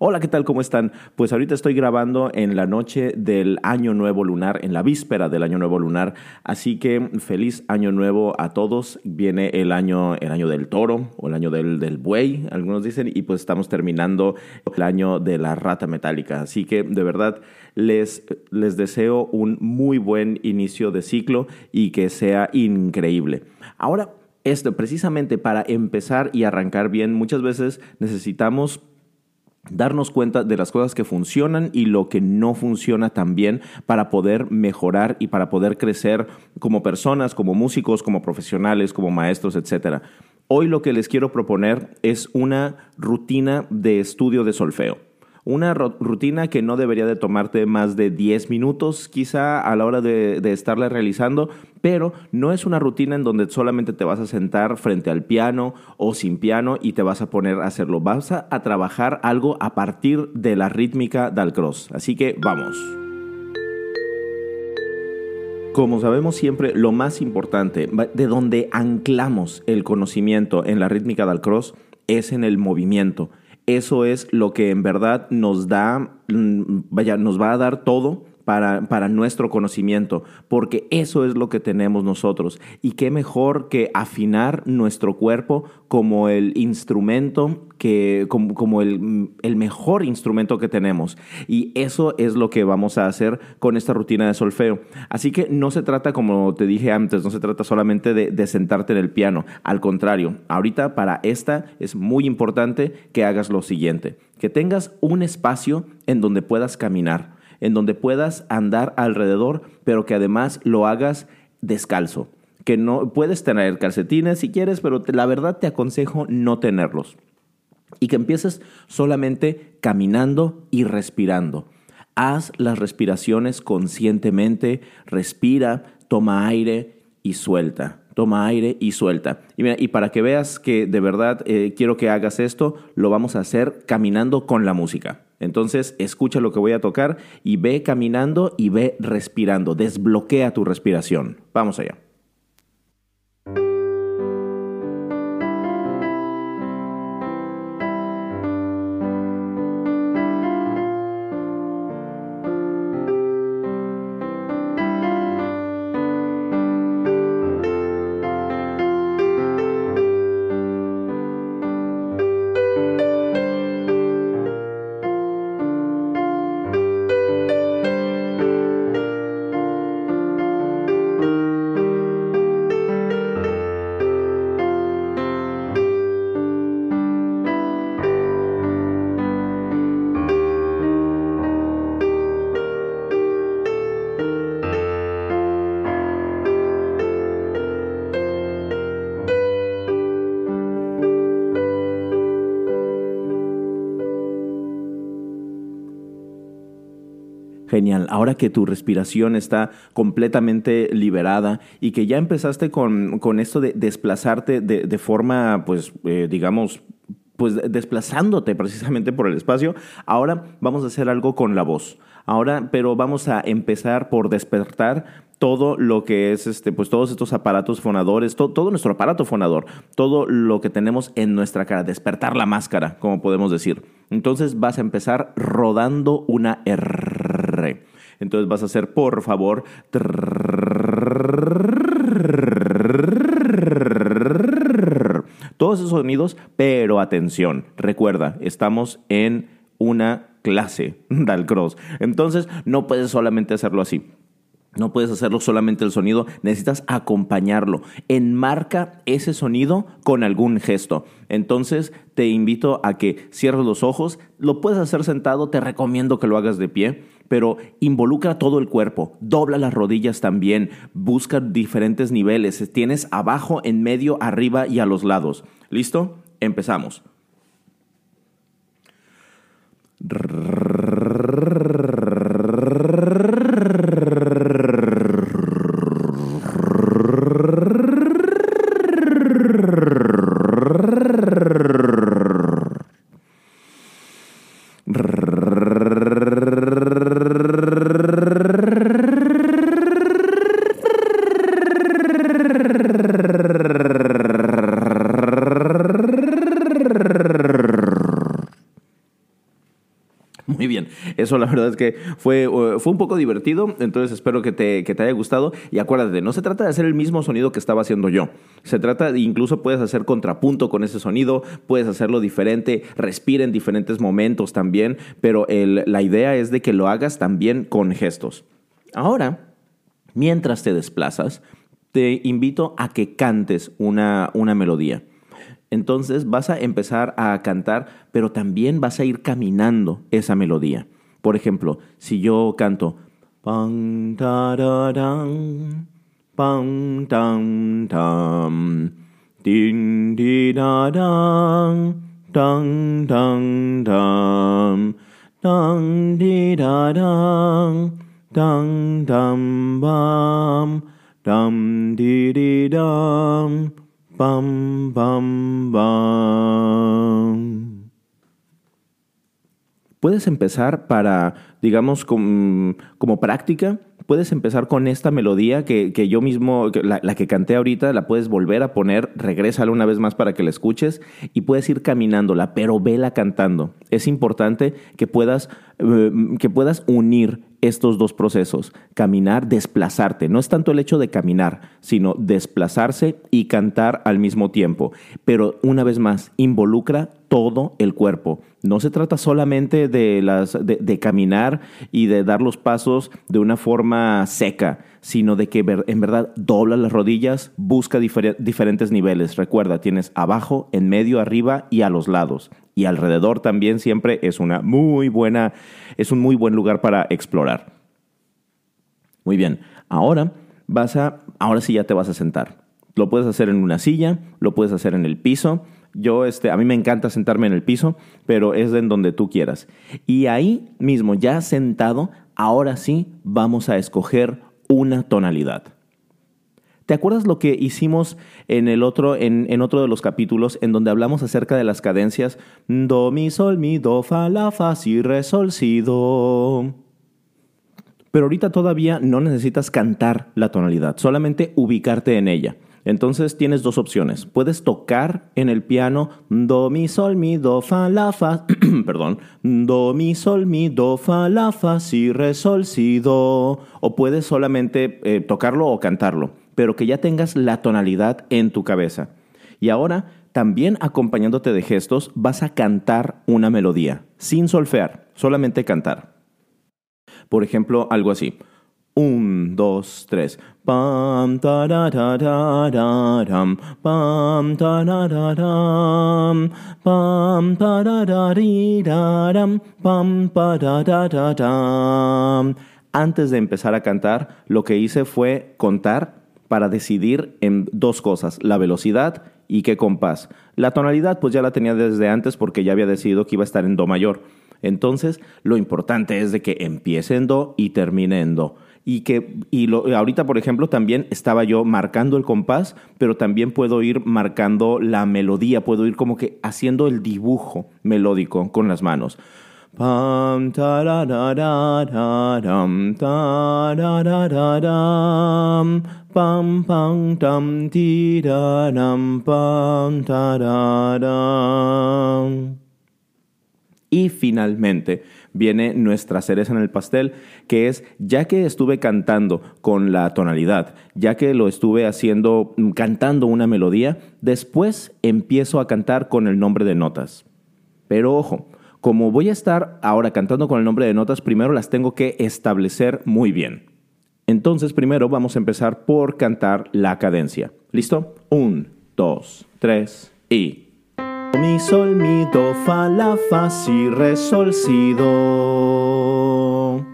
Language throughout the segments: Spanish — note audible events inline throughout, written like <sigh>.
Hola, ¿qué tal? ¿Cómo están? Pues ahorita estoy grabando en la noche del Año Nuevo Lunar, en la víspera del Año Nuevo Lunar. Así que feliz Año Nuevo a todos. Viene el año, el año del toro o el año del, del buey, algunos dicen, y pues estamos terminando el año de la rata metálica. Así que de verdad les, les deseo un muy buen inicio de ciclo y que sea increíble. Ahora, esto precisamente para empezar y arrancar bien, muchas veces necesitamos darnos cuenta de las cosas que funcionan y lo que no funciona también para poder mejorar y para poder crecer como personas, como músicos, como profesionales, como maestros, etc. Hoy lo que les quiero proponer es una rutina de estudio de solfeo. Una rutina que no debería de tomarte más de 10 minutos quizá a la hora de, de estarla realizando, pero no es una rutina en donde solamente te vas a sentar frente al piano o sin piano y te vas a poner a hacerlo. Vas a, trabajar algo a partir de la rítmica del cross. Así que vamos. Como sabemos siempre, lo más importante, de donde anclamos el conocimiento en la rítmica del cross, es en el movimiento. Eso es lo que en verdad nos da, mm, vaya, nos va a dar todo para, nuestro conocimiento, porque eso es lo que tenemos nosotros. Y qué mejor que afinar nuestro cuerpo como el instrumento, que, como, como el, el, mejor instrumento que tenemos. Y eso es lo que vamos a hacer con esta rutina de solfeo. Así que no se trata, como te dije antes, no se trata solamente de, de sentarte en el piano. Al contrario, ahorita para esta es muy importante que hagas lo siguiente, que tengas un espacio en donde puedas caminar en donde puedas andar alrededor, pero que además lo hagas descalzo. Que no puedes tener calcetines si quieres, pero la verdad te aconsejo no tenerlos. Y que empieces solamente caminando y respirando. Haz las respiraciones conscientemente, respira, toma aire y suelta. Toma aire y suelta. Y, para que veas que de verdad eh, quiero que hagas esto, lo vamos a hacer caminando con la música. Entonces, escucha lo que voy a tocar y ve caminando y ve respirando. Desbloquea tu respiración. Vamos allá. Genial. Ahora que tu respiración está completamente liberada y que ya empezaste con, con esto de desplazarte de, de forma, pues, eh, digamos, pues desplazándote precisamente por el espacio, ahora vamos a hacer algo con la voz. Ahora, pero vamos a empezar por despertar todo lo que es este, pues todos estos aparatos fonadores, todo nuestro aparato fonador, todo lo que tenemos en nuestra cara, despertar la máscara, como podemos decir. Entonces vas a empezar rodando una R. Entonces vas a hacer, por favor, todos esos sonidos, pero atención, recuerda, estamos en una clase <laughs> del cross. Entonces no puedes solamente hacerlo así. No puedes hacerlo solamente el sonido, necesitas acompañarlo. Enmarca ese sonido con algún gesto. Entonces te invito a que cierres los ojos, lo puedes hacer sentado, te recomiendo que lo hagas de pie, pero involucra todo el cuerpo, dobla las rodillas también, busca diferentes niveles, tienes abajo, en medio, arriba y a los lados. ¿Listo? Empezamos. Rrrr. Eso la <laughs> verdad es que fue, uh, fue un poco divertido, entonces espero que te, que te haya gustado y acuérdate, no se trata de hacer el mismo sonido que estaba haciendo yo, se trata incluso puedes hacer contrapunto con ese sonido, puedes hacerlo diferente, respira en diferentes momentos también, pero la idea es de que lo hagas también con gestos. Ahora, mientras te desplazas, te invito a que cantes una, una melodía. Entonces vas a empezar a cantar, pero también vas a ir caminando esa melodía. Por ejemplo, si yo canto pan tararán, tam bam, dam diridam, Bam, bam, bam. Puedes empezar para, digamos, como, práctica, puedes empezar con esta melodía que, yo mismo, la, la, que canté ahorita, la puedes volver a poner, regrésala una vez más para que la escuches y puedes ir caminándola, pero vela cantando. Es importante que puedas, eh, que puedas unir estos dos procesos, caminar, desplazarte. No es tanto el hecho de caminar, sino desplazarse y cantar al mismo tiempo. Pero una vez más, involucra todo el cuerpo. No se trata solamente de, caminar y de dar los pasos de una forma seca, sino de que en verdad dobla las rodillas, busca diferentes niveles. Recuerda, tienes abajo, en medio, arriba y a los lados. Y alrededor también siempre es una muy buena, es un muy buen lugar para explorar. Muy bien, ahora vas a, ahora sí ya te vas a sentar. Lo puedes hacer en una silla, lo puedes hacer en el piso. Yo, este, a mí me encanta sentarme en el piso, pero es en donde tú quieras. Y ahí mismo, ya sentado, ahora sí vamos a escoger una tonalidad. ¿Te acuerdas lo que hicimos en el otro, en, otro de los capítulos, en donde hablamos acerca de las cadencias do, mi, sol, mi, do, fa, la, fa, si, re, sol, si, do? Pero ahorita todavía no necesitas cantar la tonalidad, solamente ubicarte en ella. Entonces tienes dos opciones. Puedes tocar en el piano do, mi, sol, mi, do, fa, la, fa, <clears throat> perdón, do, mi, sol, mi, do, fa, la, fa, si, re, sol, si, do. O puedes solamente eh, tocarlo o cantarlo, pero que ya tengas la tonalidad en tu cabeza. Y ahora, también acompañándote de gestos, vas a cantar una melodía, sin solfear, solamente cantar. Por ejemplo, algo así. Un, dos, tres. Pam, tararararam, pam, tarararam, pam, tararariraram, pam, pararararam. Antes de empezar a cantar, lo que hice fue contar para decidir en dos cosas, la velocidad y qué compás. La tonalidad pues ya la tenía desde antes porque ya había decidido que iba a estar en Do mayor. Entonces, lo importante es de que empiece en Do y termine en Do y que y lo, ahorita por ejemplo también estaba yo marcando el compás pero también puedo ir marcando la melodía puedo ir como que haciendo el dibujo melódico con las manos finalmente viene nuestra cereza en el pastel, que es, ya que estuve cantando con la tonalidad, ya que lo estuve haciendo, mm, cantando una melodía, después empiezo a cantar con el nombre de notas. Pero ojo, como voy a estar ahora cantando con el nombre de notas, primero las tengo que establecer muy bien. Entonces, primero vamos a empezar por cantar la cadencia. ¿Listo? Un, dos, tres y... Mi, sol, mi, do, fa, la, fa, si, re, sol, si, do.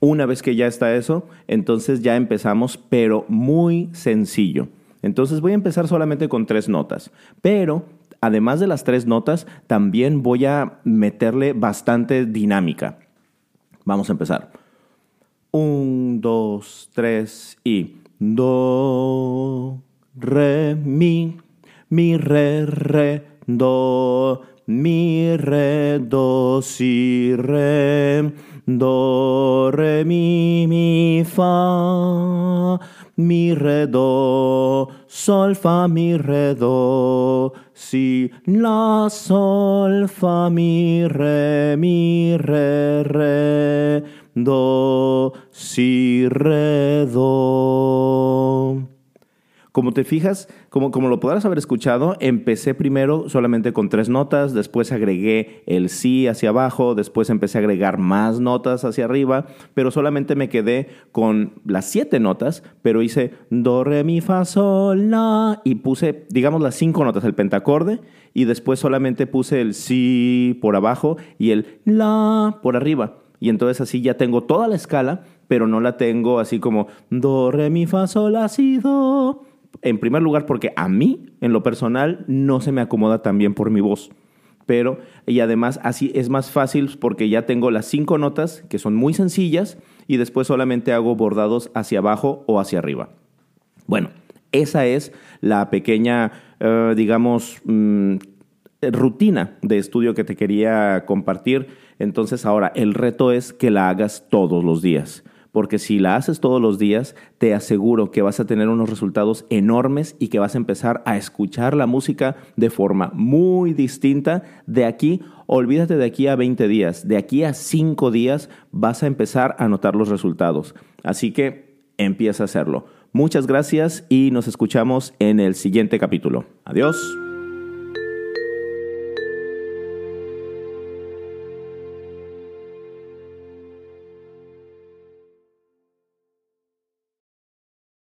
Una vez que ya está eso, entonces ya empezamos, pero muy sencillo. Entonces voy a empezar solamente con tres notas, pero además de las tres notas, también voy a meterle bastante dinámica. Vamos a empezar. Un, dos, tres y do, re, mi mi, re, re, do, mi, re, do, si, re, do, re, mi, mi, fa, mi, re, do, sol, fa, mi, re, do, si, la, sol, fa, mi, re, mi, re, re, do, si, re, do. Como te fijas, como, como lo podrás haber escuchado, empecé primero solamente con tres notas, después agregué el si hacia abajo, después empecé a agregar más notas hacia arriba, pero solamente me quedé con las siete notas, pero hice do, re, mi, fa, sol, la, y puse, digamos, las cinco notas, el pentacorde, y después solamente puse el si por abajo y el la por arriba. Y entonces así ya tengo toda la escala, pero no la tengo así como do, re, mi, fa, sol, la, si, do en primer lugar porque a mí, en lo personal, no se me acomoda tan bien por mi voz. Pero, y además así es más fácil porque ya tengo las cinco notas que son muy sencillas y después solamente hago bordados hacia abajo o hacia arriba. Bueno, esa es la pequeña, eh, digamos, mm, rutina de estudio que te quería compartir. Entonces ahora el reto es que la hagas todos los días porque si la haces todos los días, te aseguro que vas a tener unos resultados enormes y que vas a empezar a escuchar la música de forma muy distinta. De aquí, olvídate de aquí a 20 días, de aquí a 5 días vas a empezar a notar los resultados. Así que empieza a hacerlo. Muchas gracias y nos escuchamos en el siguiente capítulo. Adiós.